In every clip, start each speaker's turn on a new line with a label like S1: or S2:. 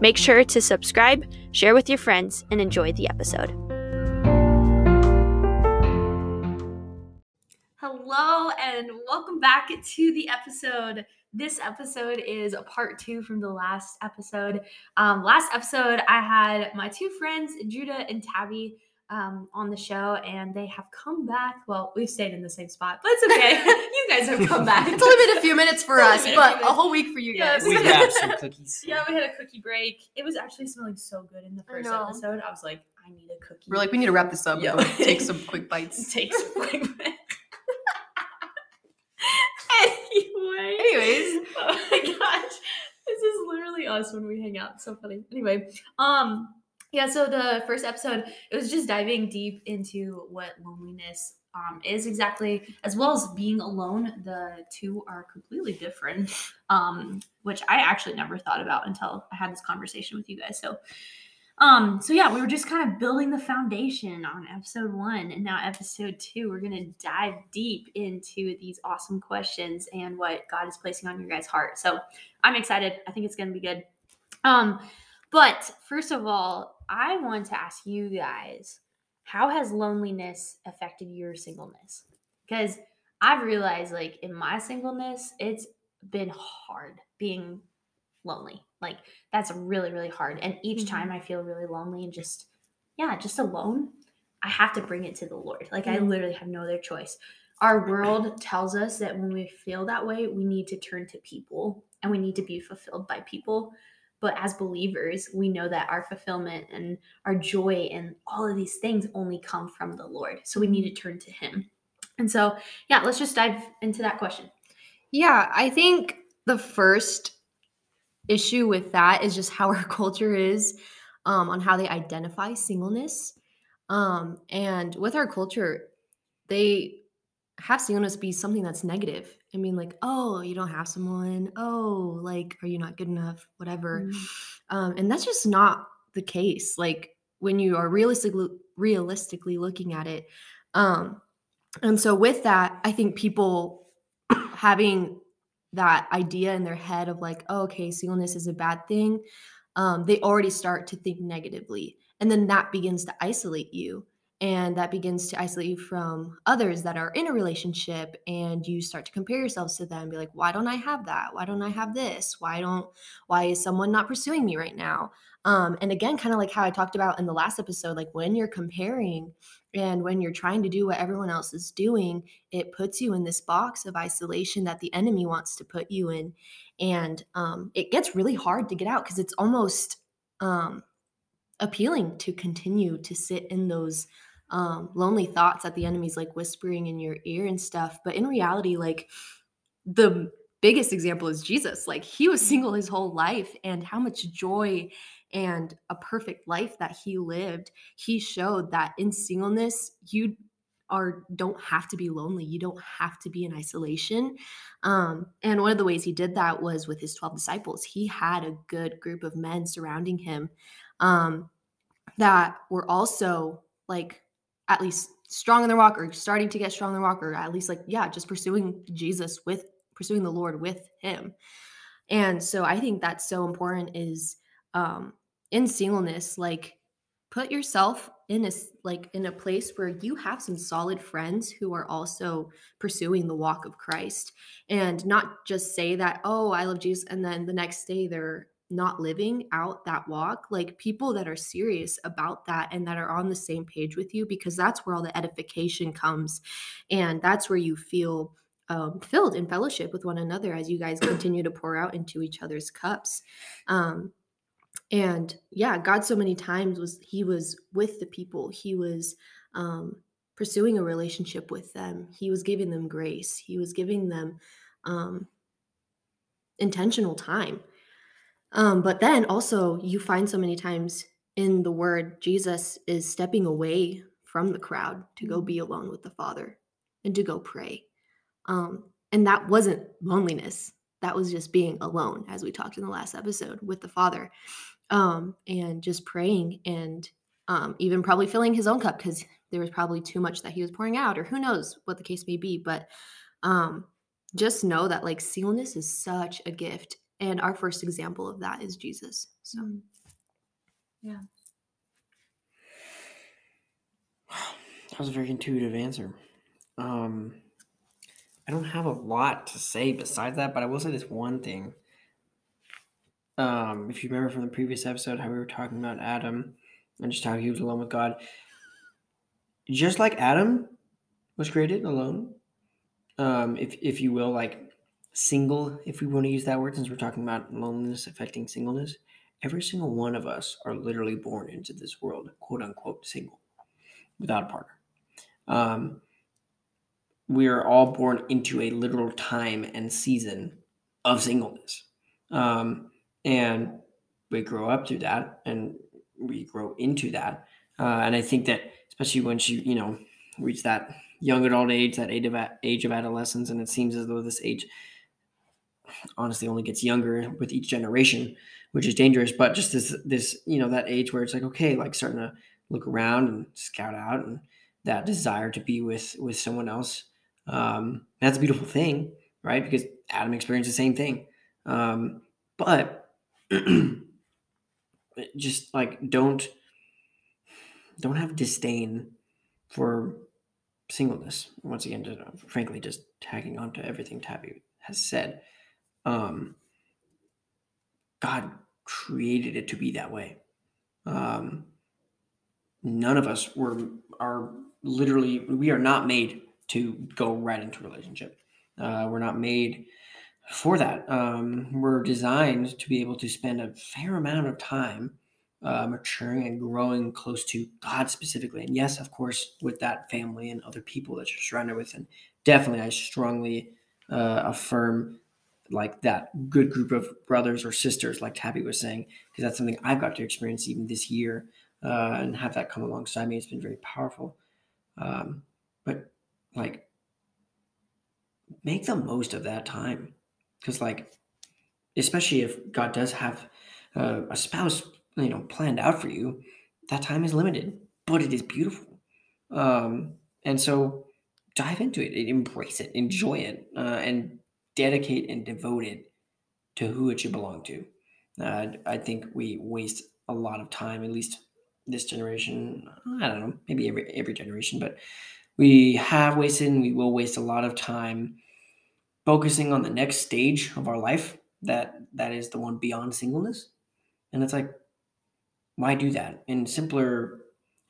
S1: Make sure to subscribe, share with your friends, and enjoy the episode. Hello, and welcome back to the episode. This episode is a part two from the last episode. Um, last episode, I had my two friends, Judah and Tabby, um, on the show, and they have come back. Well, we've stayed in the same spot, but it's okay. you guys have come back.
S2: It's only been a few minutes for us,
S1: only been a
S2: but a whole week for you
S1: Yeah,
S2: guys.
S1: we
S3: We have some cookies.
S1: Yeah, we had a cookie break. It was actually smelling so good in the first
S2: know.
S1: episode. I was like, I need a cookie.
S2: We're like, we need to wrap this up.
S1: Yeah.
S2: Take some quick bites.
S1: take some quick bites. anyway.
S2: Anyways.
S1: Oh my gosh. This is literally us when we hang out. It's so funny. Anyway, um, yeah, so the first episode, it was just diving deep into what loneliness um, is exactly, as well as being alone. The two are completely different, um, which I actually never thought about until I had this conversation with you guys. So, um, so yeah, we were just kind of building the foundation on episode one, and now episode two, we're gonna dive deep into these awesome questions and what God is placing on your guys' heart. So I'm excited. I think it's gonna be good. Um, but first of all, I want to ask you guys, how has loneliness affected your singleness? Because I've realized, like in my singleness, it's been hard being lonely. Like that's really, really hard. And each
S2: Mhm.
S1: time I feel really lonely and just, yeah, just alone, I have to bring it to the Lord. Like I
S2: Mhm.
S1: literally have no other choice. Our world tells us that when we feel that way, we need to turn to people and we need to be fulfilled by people. But as believers, we know that our fulfillment and our joy and all of these things only come from the Lord. So we need to turn to Him. And so, yeah, let's just dive into that question.
S2: Yeah, I think the first issue with that is just how our culture is um, on how they identify singleness. Um, and with our culture, they have singleness be something that's negative. I mean, like, oh, you don't have someone. Oh, like, are you not good enough? Whatever. um, and that's just not the case like when you are realistically realistically looking at it um and so with that i think people having that idea in their head of like oh, okay singleness is a bad thing um they already start to think negatively and then that begins to isolate you and that begins to isolate you from others that are in a relationship and you start to compare yourselves to them be like why don't i have that? Why don't i have this? Why don't why is someone not pursuing me right now? Um, and again kind of like how i talked about in the last episode like when you're comparing and when you're trying to do what everyone else is doing it puts you in this box of isolation that the enemy wants to put you in and um, it gets really hard to get out because it's almost um, appealing to continue to sit in those um, lonely thoughts that the enemy's like whispering in your ear and stuff but in reality like the biggest example is Jesus. Like he was single his whole life, and how much joy and a perfect life that he lived. He showed that in singleness, you are don't have to be lonely. You don't have to be in isolation. Um, and one of the ways he did that was with his 12 disciples. He had a good group of men surrounding him um, that were also like at least strong in the walk or starting to get strong in the walk or at least like yeah just pursuing jesus with pursuing the lord with him. And so i think that's so important is um in singleness like put yourself in a like in a place where you have some solid friends who are also pursuing the walk of christ. And not just say that oh i love jesus and then the next day they're not living out that walk like people that are serious about that and that are on the same page with you because that's where all the edification comes and that's where you feel um, filled in fellowship with one another as you guys continue to pour out into each other's cups. Um, and yeah god so many times was he was with the people. He was um, pursuing a relationship with them. He was giving them grace. He was giving them um, intentional time um, but then also you find so many times in the word, Jesus is stepping away from the crowd to go be alone with the Father and to go pray. Um, and that wasn't loneliness. That was just being alone, as we talked in the last episode with the Father, um, and just praying and um, even probably filling his own cup because there was probably too much that he was pouring out, or who knows what the case may be. But um, just know that like singleness is such a gift, and our first example of that is Jesus. So,
S1: Mm. Yeah.
S3: That was a very intuitive answer. Um, I don't have a lot to say besides that, but I will say this one thing. Um, if you remember from the previous episode, how we were talking about Adam and just how he was alone with God, just like Adam was created alone, um, if if you will, like single, if we want to use that word, since we're talking about loneliness affecting singleness, every single one of us are literally born into this world, quote unquote, single, without a partner. Um, we are all born into a literal time and season of singleness. Um, and we grow up through that and we grow into that. Uh, and I think that, especially once you, you know, reach that young adult age, that age of, age of adolescence, and it seems as though this age honestly only gets younger with each generation, which is dangerous. But just this, this, you know, that age where it's like, okay, like starting to look around and scout out and that desire to be with, with someone else um, that's a beautiful thing, right? Because Adam experienced the same thing. Um, but just like don't don't have disdain for singleness. Once again, just, uh, frankly, just tagging on to everything Tabby has said. Um, God created it to be that way. Um, none of us were are literally we are not made to go right into relationship. Uh, we're not made for that. Um, we're designed to be able to spend a fair amount of time uh, maturing and growing close to God specifically. And yes, of course, with that family and other people that you're surrounded with. And definitely, I strongly uh, affirm like that good group of brothers or sisters, like Tabby was saying, because that's something I've got to experience even this year uh, and have that come alongside me. It's been very powerful. Um, but like make the most of that time because like especially if god does have uh, a spouse you know planned out for you that time is limited but it is beautiful um and so dive into it embrace it enjoy it uh, and dedicate and devote it to who it should belong to. Uh, i think we waste a lot of time at least this generation i don't know maybe every every generation but we have wasted and we will waste a lot of time focusing on the next stage of our life that that is the one beyond singleness. And it's like why do that? In simpler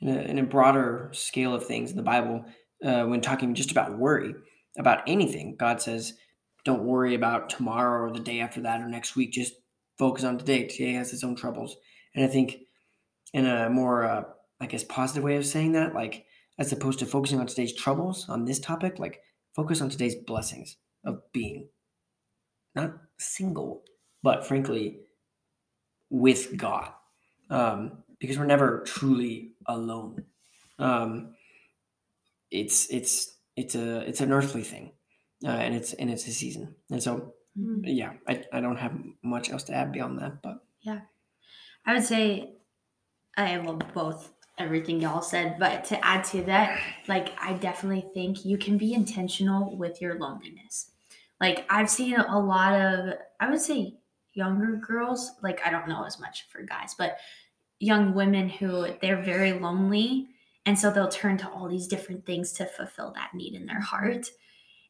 S3: in a, in a broader scale of things in the bible uh, when talking just about worry about anything god says don't worry about tomorrow or the day after that or next week. Just focus on today. Today has its own troubles. And i think in a more uh, i guess positive way of saying that like as opposed to focusing on today's troubles on this topic like focus on today's blessings of being not single but frankly with god. Um, because we're never truly alone. Um, it's it's it's a it's an earthly thing uh, and it's and it's a season and so
S1: Mhm.
S3: yeah I, I don't have much else to add beyond that but yeah,
S1: I would say I love both everything y'all said, but to add to that, like I definitely think you can be intentional with your loneliness. Like I've seen a lot of I would say younger girls, like I don't know as much for guys, but young women who they're very lonely and so they'll turn to all these different things to fulfill that need in their heart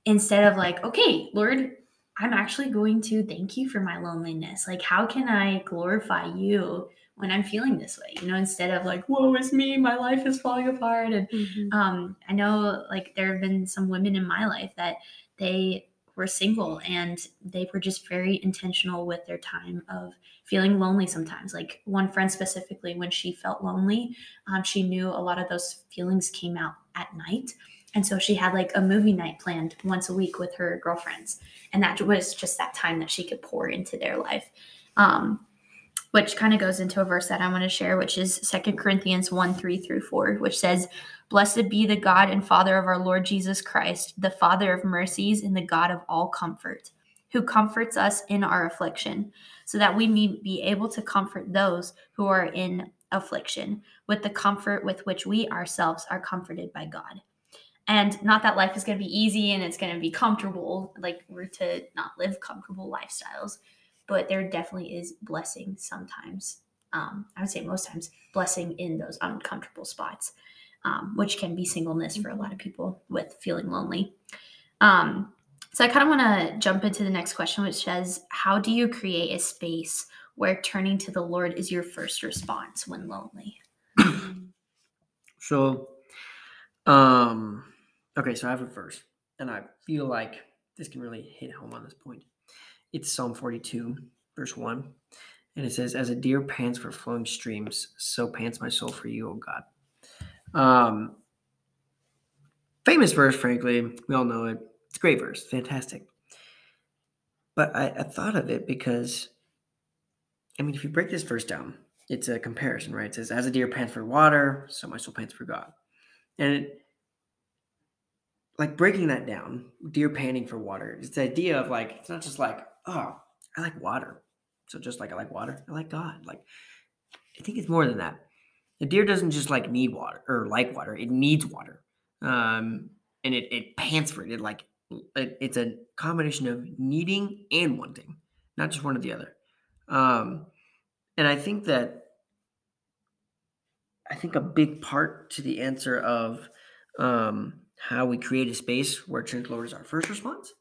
S1: instead of like, okay, Lord, I'm actually going to thank you for my loneliness. Like, how can I glorify you when I'm feeling this way? You know, instead of like, woe is me, my life is falling apart. And um, I know like there have been some women in my life that they were single and they were just very intentional with their time of feeling lonely sometimes. Like one friend specifically, when she felt lonely, um, she knew a lot of those feelings came out at night. And so she had like a movie night planned once a week with her girlfriends. And that was just that time that she could pour into their life. Um, which kind of goes into a verse that I want to share, which is Second Corinthians 1 3 through 4, which says, Blessed be the God and Father of our Lord Jesus Christ, the Father of mercies and the God of all comfort, who comforts us in our affliction, so that we may be able to comfort those who are in affliction with the comfort with which we ourselves are comforted by God. And not that life is going to be easy and it's going to be comfortable, like we're to not live comfortable lifestyles, but there definitely is blessing sometimes. Um, I would say most times, blessing in those uncomfortable spots, um, which can be singleness for a lot of people with feeling lonely. Um, so I kind of want to jump into the next question, which says, How do you create a space where turning to the Lord is your first response when lonely?
S3: So, um, okay, so I have a verse, and I feel like this can really hit home on this point. It's Psalm 42, verse 1, and it says, As a deer pants for flowing streams, so pants my soul for you, O God. Um, famous verse, frankly. We all know it. It's a great verse, fantastic. But I, I thought of it because, I mean, if you break this verse down, it's a comparison, right? It says, As a deer pants for water, so my soul pants for God. And it, like breaking that down, deer panting for water, it's the idea of like, it's not just like, oh, I like water. So just like I like water, I like God. Like, I think it's more than that. The deer doesn't just like need water or like water, it needs water. Um, and it, it pants for it. It like, it, it's a combination of needing and wanting, not just one or the other. Um, and I think that I think a big part to the answer of um, how we create a space where Lord is our first response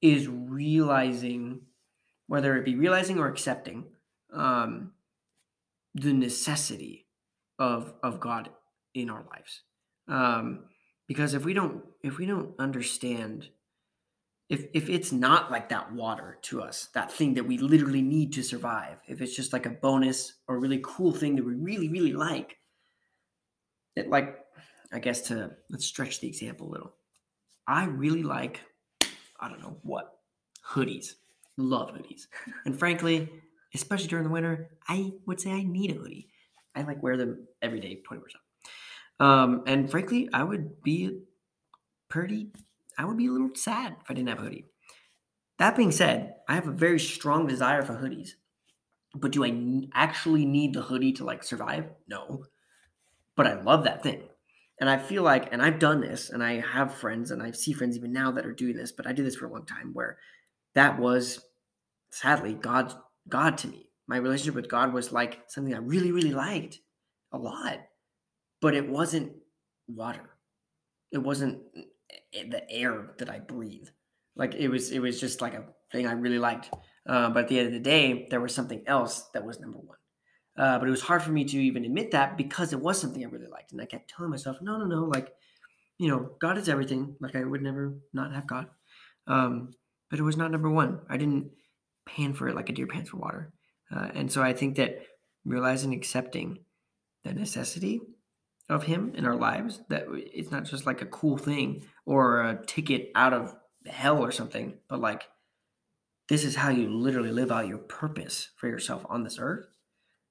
S3: is realizing, whether it be realizing or accepting, um, the necessity of of God in our lives. Um, because if we don't if we don't understand if if it's not like that water to us, that thing that we literally need to survive, if it's just like a bonus or a really cool thing that we really really like, it like I guess to let's stretch the example a little. I really like I don't know what hoodies. Love hoodies, and frankly, especially during the winter, I would say I need a hoodie. I like wear them every day, twenty four seven. Um, and frankly, I would be pretty I would be a little sad if I didn't have a hoodie. That being said, I have a very strong desire for hoodies. But do I actually need the hoodie to like survive? No. But I love that thing. And I feel like, and I've done this, and I have friends, and I see friends even now that are doing this, but I did this for a long time where that was sadly God's God to me. My relationship with God was like something I really, really liked a lot, but it wasn't water. It wasn't the air that I breathe. Like it was, it was just like a thing I really liked. Uh, but at the end of the day, there was something else that was number one. Uh, but it was hard for me to even admit that because it was something I really liked, and I kept telling myself, no, no, no, like, you know, God is everything. Like I would never not have God. Um, but it was not number one. I didn't pan for it like a deer pants for water. Uh, and so I think that realizing, accepting the necessity of him in our lives that it's not just like a cool thing or a ticket out of hell or something but like this is how you literally live out your purpose for yourself on this earth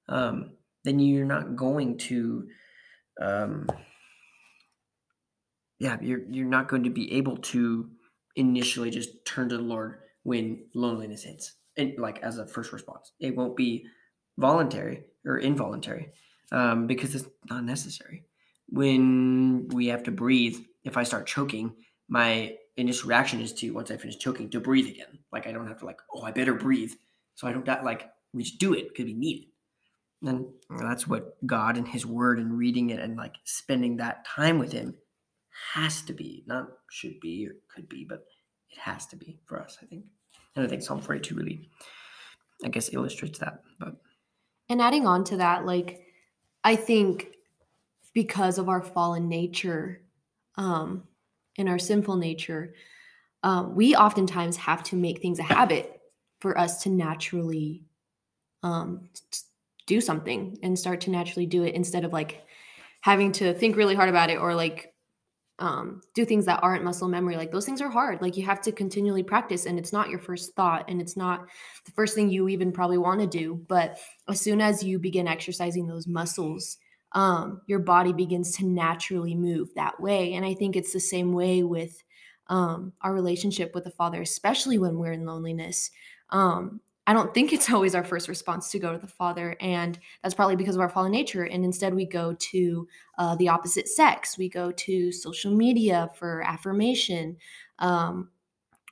S3: um, then you're not going to um, yeah you're you're not going to be able to initially just turn to the lord when loneliness hits and like as a first response it won't be voluntary or involuntary um, because it's not necessary. When we have to breathe, if I start choking, my initial reaction is to once I finish choking to breathe again. Like I don't have to like, oh, I better breathe, so I don't. Like we just do it because we need it. And that's what God and His Word and reading it and like spending that time with Him has to be, not should be or could be, but it has to be for us, I think. And I think Psalm 42 really, I guess, illustrates that. But
S2: and adding on to that, like I think because of our fallen nature um, and our sinful nature, um, we oftentimes have to make things a habit for us to naturally um, do something and start to naturally do it instead of like having to think really hard about it or like um, do things that aren't muscle memory. Like those things are hard. Like you have to continually practice and it's not your first thought and it's not the first thing you even probably want to do. But as soon as you begin exercising those muscles um, your body begins to naturally move that way. And i think it's the same way with um, our relationship with the father especially when we're in loneliness. Um, I don't think it's always our first response to go to the Father. And that's probably because of our fallen nature. And instead, we go to uh, the opposite sex. We go to social media for affirmation. Um,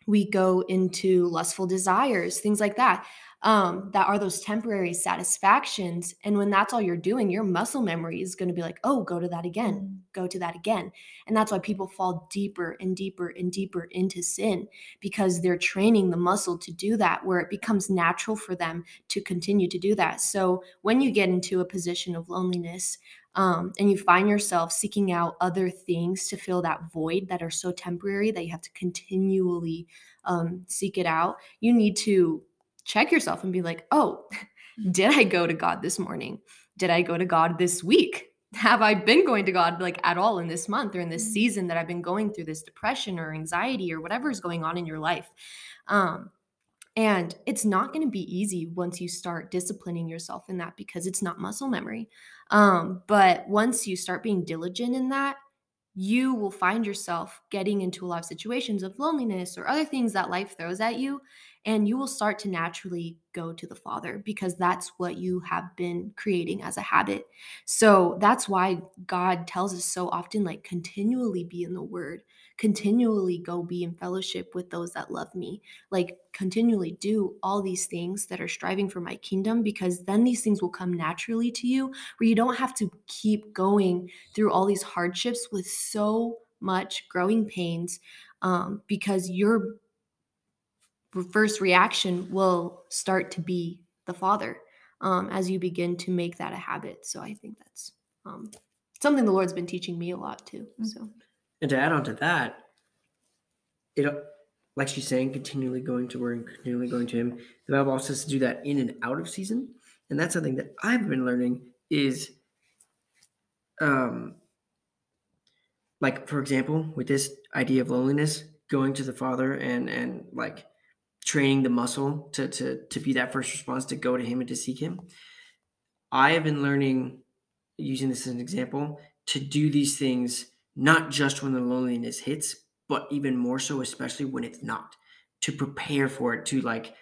S2: we go into lustful desires, things like that um, that are those temporary satisfactions. And when that's all you're doing, your muscle memory is going to be like, oh, go to that again, go to that again. And that's why people fall deeper and deeper and deeper into sin because they're training the muscle to do that, where it becomes natural for them to continue to do that. So when you get into a position of loneliness, um, and you find yourself seeking out other things to fill that void that are so temporary that you have to continually um, seek it out, you need to check yourself and be like, oh, did I go to God this morning? Did I go to God this week? Have I been going to God like at all in this month or in this mm-hmm. season that I've been going through this depression or anxiety or whatever is going on in your life? Um, and it's not going to be easy once you start disciplining yourself in that because it's not muscle memory. Um, but once you start being diligent in that, you will find yourself getting into a lot of situations of loneliness or other things that life throws at you and you will start to naturally go to the Father because that's what you have been creating as a habit. So that's why God tells us so often, like, continually be in the Word, continually go be in fellowship with those that love me, like, continually do all these things that are striving for my kingdom because then these things will come naturally to you where you don't have to keep going through all these hardships with so much growing pains um, because you're first reaction will start to be the father um, as you begin to make that a habit. So I think that's um, something the Lord's been teaching me a lot too. Mm. So,
S3: and to add on to that, it like she's saying, continually going to word and continually going to Him. The Bible also says to do that in and out of season, and that's something that I've been learning is, um, like for example, with this idea of loneliness, going to the Father and and like training the muscle to to to be that first response to go to him and to seek him. I have been learning using this as an example to do these things not just when the loneliness hits, but even more so especially when it's not. To prepare for it to like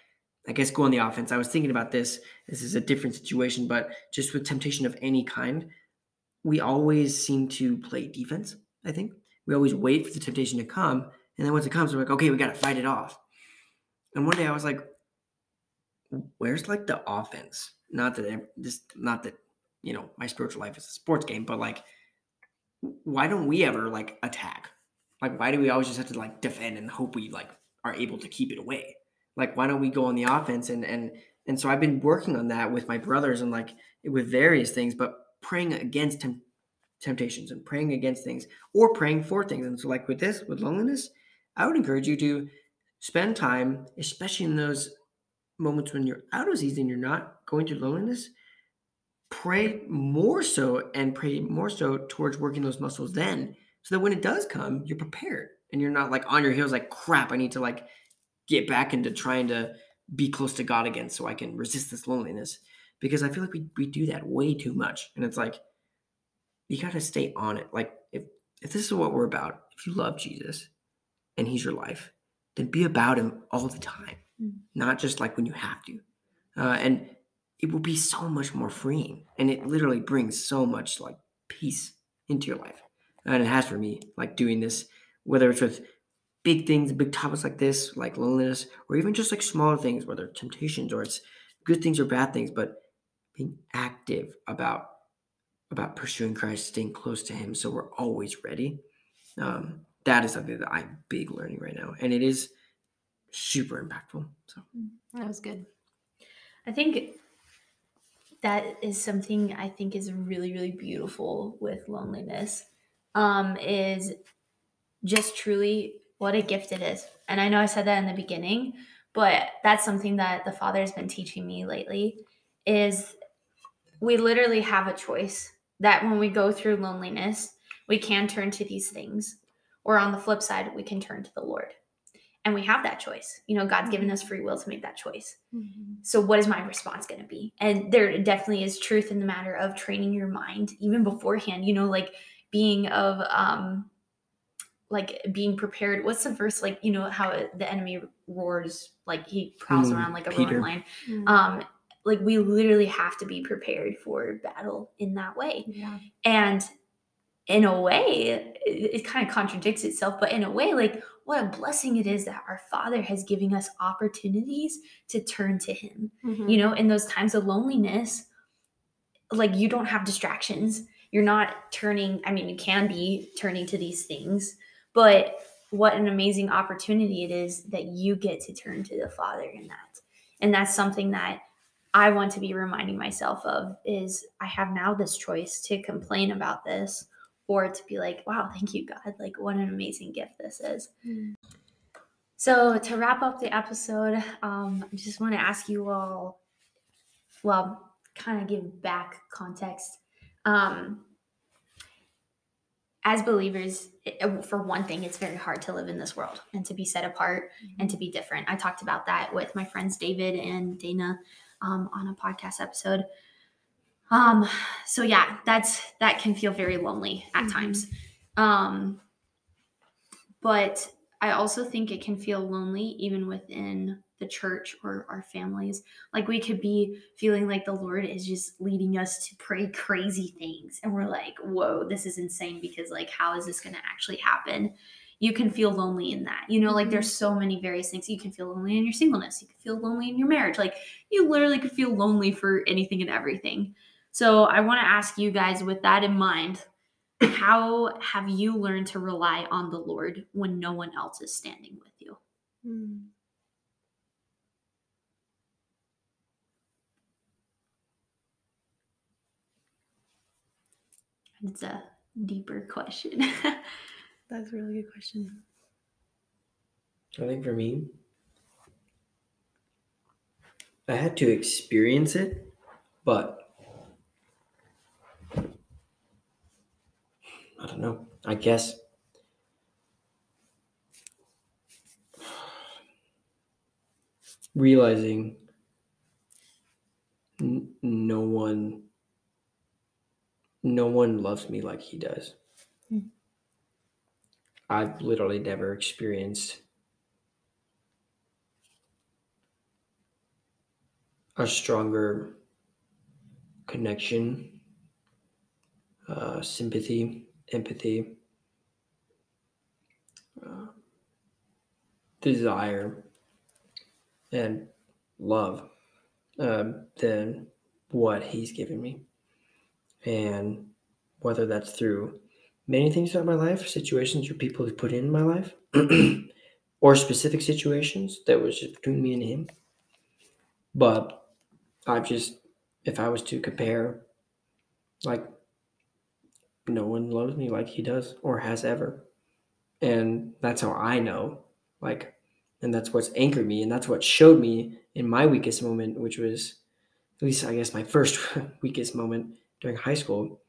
S3: I guess go on the offense. I was thinking about this. This is a different situation, but just with temptation of any kind, we always seem to play defense, I think. We always wait for the temptation to come, and then once it comes, we're like, okay, we got to fight it off. And one day I was like, where's like the offense? Not that this, not that, you know, my spiritual life is a sports game, but like, why don't we ever like attack? Like, why do we always just have to like defend and hope we like are able to keep it away? Like, why don't we go on the offense? And, and, and so I've been working on that with my brothers and like with various things, but praying against temp- temptations and praying against things or praying for things. And so, like with this, with loneliness, I would encourage you to spend time, especially in those moments when you're out of season, you're not going through loneliness. Pray more so and pray more so towards working those muscles then, so that when it does come, you're prepared and you're not like on your heels, like crap. I need to like get back into trying to be close to God again so I can resist this loneliness. Because I feel like we, we do that way too much. And it's like, you got to stay on it. Like, if, if this is what we're about, if you love Jesus and he's your life, then be about him all the time, mm. not just like when you have to. Uh, and it will be so much more freeing. And it literally brings so much like peace into your life. And it has for me, like doing this, whether it's with big things, big topics like this, like loneliness, or even just like smaller things, whether temptations or it's good things or bad things, but being active about about pursuing Christ, staying close to Him, so we're always ready. Um, that is something that I'm big learning right now, and it is super impactful. So
S2: mm, that was good.
S1: I think that is something I think is really really beautiful with loneliness. Um, is just truly what a gift it is. And I know I said that in the beginning, but that's something that the Father has been teaching me lately. Is we literally have a choice that when we go through loneliness, we can turn to these things or on the flip side, we can turn to the Lord. And we have that choice. You know, God's given us free will to make that choice. So, what is my response going to be? And there definitely is truth in the matter of training your mind even beforehand, you know, like being of, um, like being prepared. What's the verse like? You know how the enemy roars, like he prowls
S3: Mm,
S1: around like a
S3: Peter.
S1: roaring lion. Um, like we literally have to be prepared for battle in that way.
S2: yeah.
S1: And in a way, it, it kind of contradicts itself, but in a way, like what a blessing it is that our Father has given us opportunities to turn to Him. You mm-hmm. know, in those times of loneliness, like you don't have distractions. You're not turning, I mean, you can be turning to these things, but what an amazing opportunity it is that you get to turn to the Father in that. And that's something that I want to be reminding myself of is I have now this choice to complain about this or to be like, wow, thank you, God. Like, what an amazing gift this is.
S2: Mm.
S1: So, to wrap up the episode, um, I just want to ask you all, well, kind of give back context. Um, as believers, it- for one thing, it's very hard to live in this world and to be set apart and to be different. I talked about that with my friends David and Dana um, on a podcast episode. Um, so yeah, that's that can feel very lonely at
S2: Mhm.
S1: times. Um, but I also think it can feel lonely even within the church or our families. Like we could be feeling like the Lord is just leading us to pray crazy things. And we're like, whoa, this is insane because, like, how is this going to actually happen? You can feel lonely in that. You know, like
S2: Mhm.
S1: there's so many various things. You can feel lonely in your singleness. You can feel lonely in your marriage. Like you literally could feel lonely for anything and everything. So I want to ask you guys with that in mind, how have you learned to rely on the Lord when no one else is standing with you?
S2: Mm.
S1: It's a deeper question.
S2: That's a really good question.
S3: I think for me, I had to experience it, but I don't know. I guess realizing n- no one no one loves me like he does.
S2: Hmm.
S3: I've literally never experienced a stronger connection, uh, sympathy, empathy, uh, desire, and love um, than what he's given me. And whether that's through many things throughout my life, situations or people he put in my life, or specific situations that was just between me and him. But I've just, if I was to compare, like, no one loves me like he does or has ever. And that's how I know. Like, and that's what's anchored me. And that's what showed me in my weakest moment, which was at least, I guess, my first weakest moment during high school.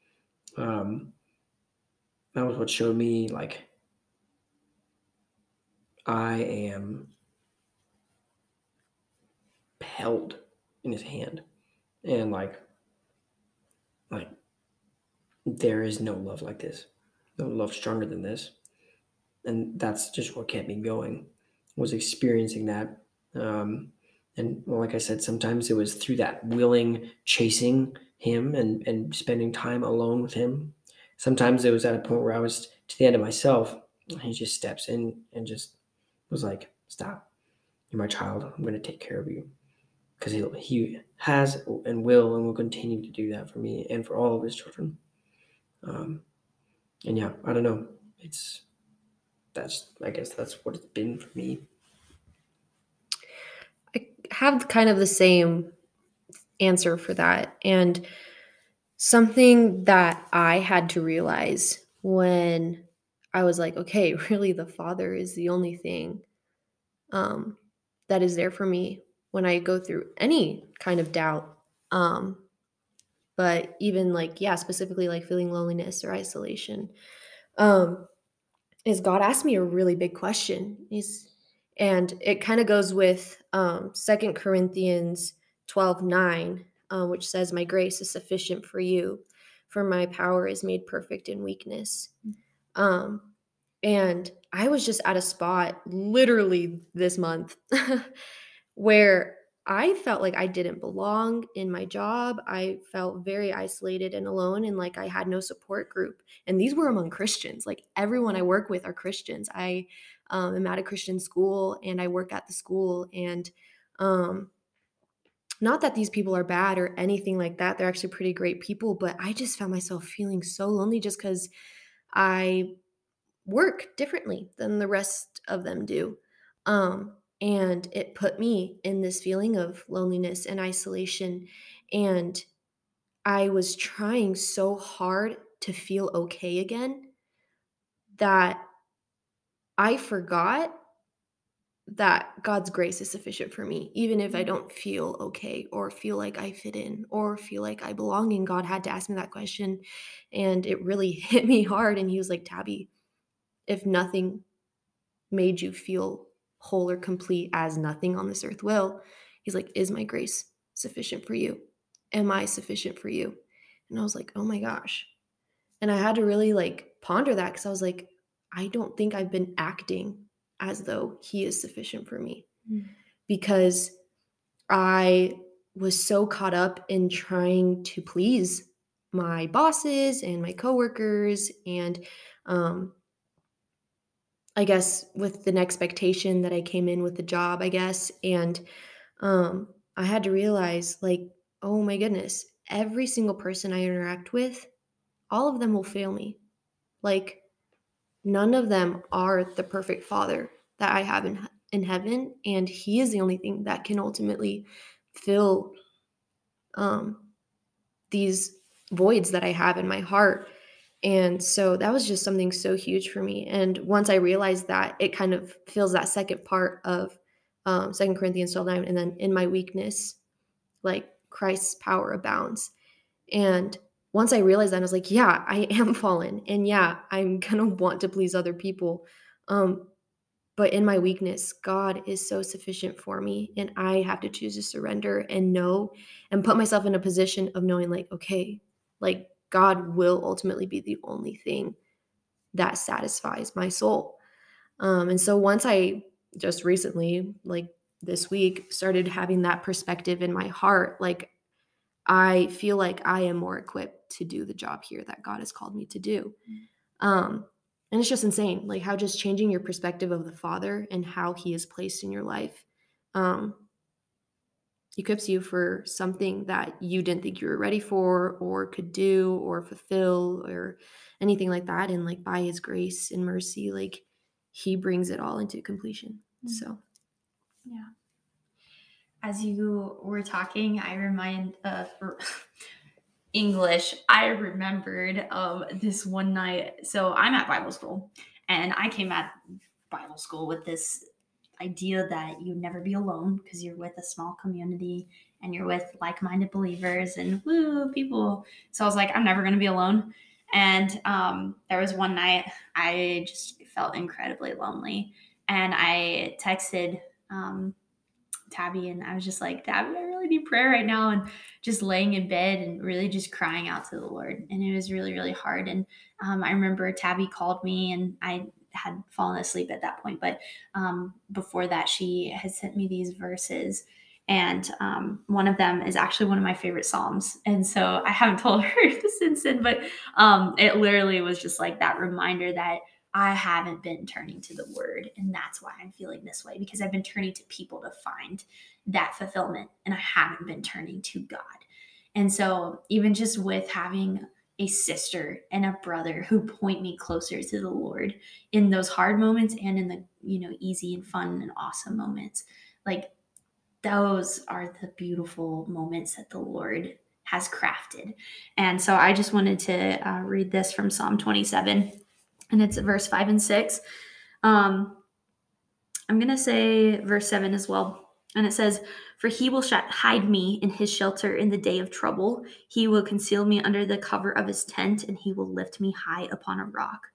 S3: Um, that was what showed me, like, I am held in his hand and like like there is no love like this. No love stronger than this. And that's just what kept me going was experiencing that. Um and like i said sometimes it was through that willing chasing him and and spending time alone with him. Sometimes it was at a point where i was to the end of myself and he just steps in and just was like stop. You're my child. I'm going to take care of you. Because he, he has and will and will continue to do that for me and for all of his children. Um, and yeah, I don't know. It's that's I guess that's what it's been for me.
S2: I have kind of the same answer for that. And something that I had to realize when I was like, okay, really, the Father is the only thing um, that is there for me when I go through any kind of doubt. Um, but even like, yeah, specifically like feeling loneliness or isolation. Um, is God asked me a really big question. He's and it kind of goes with um Second Corinthians 12 9, um, which says, My grace is sufficient for you, for my power is made perfect in weakness. Um, and I was just at a spot literally this month where I felt like I didn't belong in my job. I felt very isolated and alone, and like I had no support group. And these were among Christians. Like everyone I work with are Christians. I um, am at a Christian school and I work at the school. And um, not that these people are bad or anything like that. They're actually pretty great people, but I just found myself feeling so lonely just because I work differently than the rest of them do. Um, and it put me in this feeling of loneliness and isolation. And I was trying so hard to feel okay again that I forgot that God's grace is sufficient for me, even if I mm. don't feel okay or feel like I fit in or feel like I belong. And God had to ask me that question. And it really hit me hard. And He was like, Tabby, if nothing made you feel whole or complete as nothing on this earth will. He's like, Is my grace sufficient for you? Am I sufficient for you? And I was like, Oh my gosh. And I had to really like ponder that because I was like, I don't think I've been acting as though he is sufficient for me mm. because I was so caught up in trying to please my bosses and my coworkers and um, I guess with an expectation that I came in with the job, I guess. And um, I had to realize, like, oh my goodness, every single person I interact with, all of them will fail me. Like, none of them are the perfect father that I have in, in heaven. And he is the only thing that can ultimately fill um, these voids that I have in my heart. And so that was just something so huge for me. And once I realized that, it kind of fills that second part of um, 2 Corinthians 12 9. And then in my weakness, like Christ's power abounds. And once I realized that, I was like, yeah, I am fallen. And yeah, I'm going to want to please other people. Um, but in my weakness, God is so sufficient for me. And I have to choose to surrender and know and put myself in a position of knowing, like, okay, like God will ultimately be the only thing that satisfies my soul. Um, and so once I just recently, like this week, started having that perspective in my heart, like I feel like I am more equipped to do the job here that God has called me to do. Um, and it's just insane, like how just changing your perspective of the Father and how He is placed in your life um, equips you for something that you didn't think you were ready for or could do or fulfill or anything like that. And like by his grace and mercy like he brings it all into completion. Mm-hmm. so.
S1: Yeah. As you were talking i remind uh english i remembered of this one night. So i'm at bible school and i came at bible school with this idea that you never be alone because you're with a small community and you're with like-minded believers and woo people. So I was like, I'm never gonna be alone. And um, there was one night I just felt incredibly lonely, and I texted um, Tabby, and I was just like, Tabby, I really need prayer right now, and just laying in bed and really just crying out to the Lord, and it was really, really hard. And um, I remember Tabby called me, and I had fallen asleep at that point. But um, before that, she had sent me these verses. And um, one of them is actually one of my favorite Psalms. And so I haven't told her since then, but um, it literally was just like that reminder that I haven't been turning to the word. And that's why I'm feeling this way because I've been turning to people to find that fulfillment and I haven't been turning to God. And so, even just with having a sister and a brother who point me closer to the Lord in those hard moments and in the, you know, easy and fun and awesome moments. Like those are the beautiful moments that the Lord has crafted. And so I just wanted to uh, read this from Psalm 27, and it's verse 5 and 6. Um, I'm going to say verse 7 as well. And it says, For he will hide me in his shelter in the day of trouble. He will conceal me under the cover of his tent, and he will lift me high upon a rock.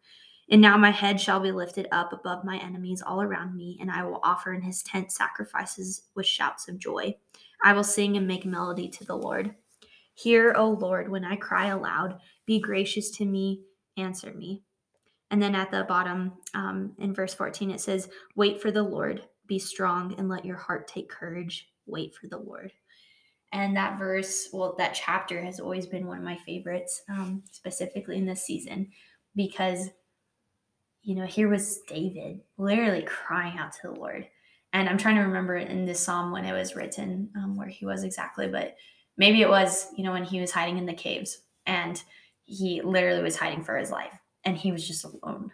S1: And now my head shall be lifted up above my enemies all around me, and I will offer in his tent sacrifices with shouts of joy. I will sing and make melody to the Lord. Hear, O Lord, when I cry aloud. Be gracious to me, answer me. And then at the bottom, um, in verse 14, it says, Wait for the Lord, be strong, and let your heart take courage. Wait for the Lord. And that verse, well, that chapter has always been one of my favorites, um, specifically in this season, because you know, here was David literally crying out to the Lord. And I'm trying to remember in this psalm when it was written, um, where he was exactly, but maybe it was, you know, when he was hiding in the caves and he literally was hiding for his life and he was just alone.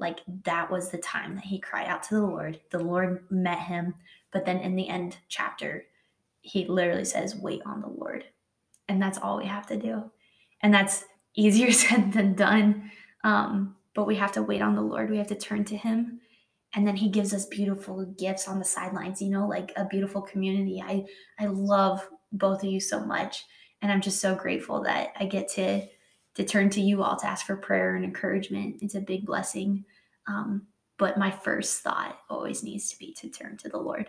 S1: Like that was the time that he cried out to the Lord. The Lord met him. But then in the end chapter, he literally says, Wait on the Lord. And that's all we have to do. And that's easier said than done. Um, but we have to wait on the Lord. We have to turn to Him. And then He gives us beautiful gifts on the sidelines, you know, like a beautiful community. I, I love both of you so much. And I'm just so grateful that I get to to turn to you all to ask for prayer and encouragement. It's a big blessing. Um, but my first thought always needs to be to turn to the Lord.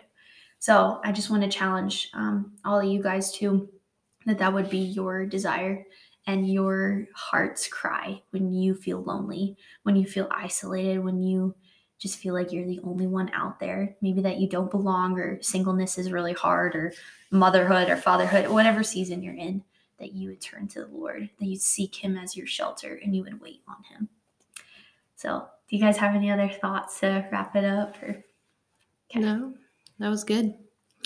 S1: So I just want to challenge um, all of you guys too that that would be your desire and your heart's cry when you feel lonely, when you feel isolated, when you just feel like you're the only one out there. Maybe that you don't belong, or singleness is really hard, or motherhood or fatherhood, whatever season you're in, that you would turn to the Lord, that you'd seek Him as your shelter, and you would wait on Him. So, do you guys have any other thoughts to wrap it up? Or
S2: okay. no, that was good.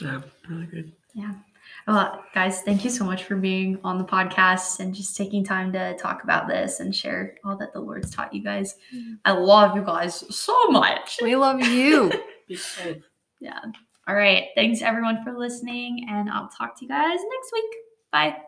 S3: Yeah, really good.
S1: Yeah. Well, guys, thank you so much for being on the podcast and just taking time to talk about this and share all that the Lord's taught you guys. Mm-hmm. I love you guys so much.
S2: We love you.
S1: yeah. All right. Thanks everyone for listening, and I'll talk to you guys next week. Bye.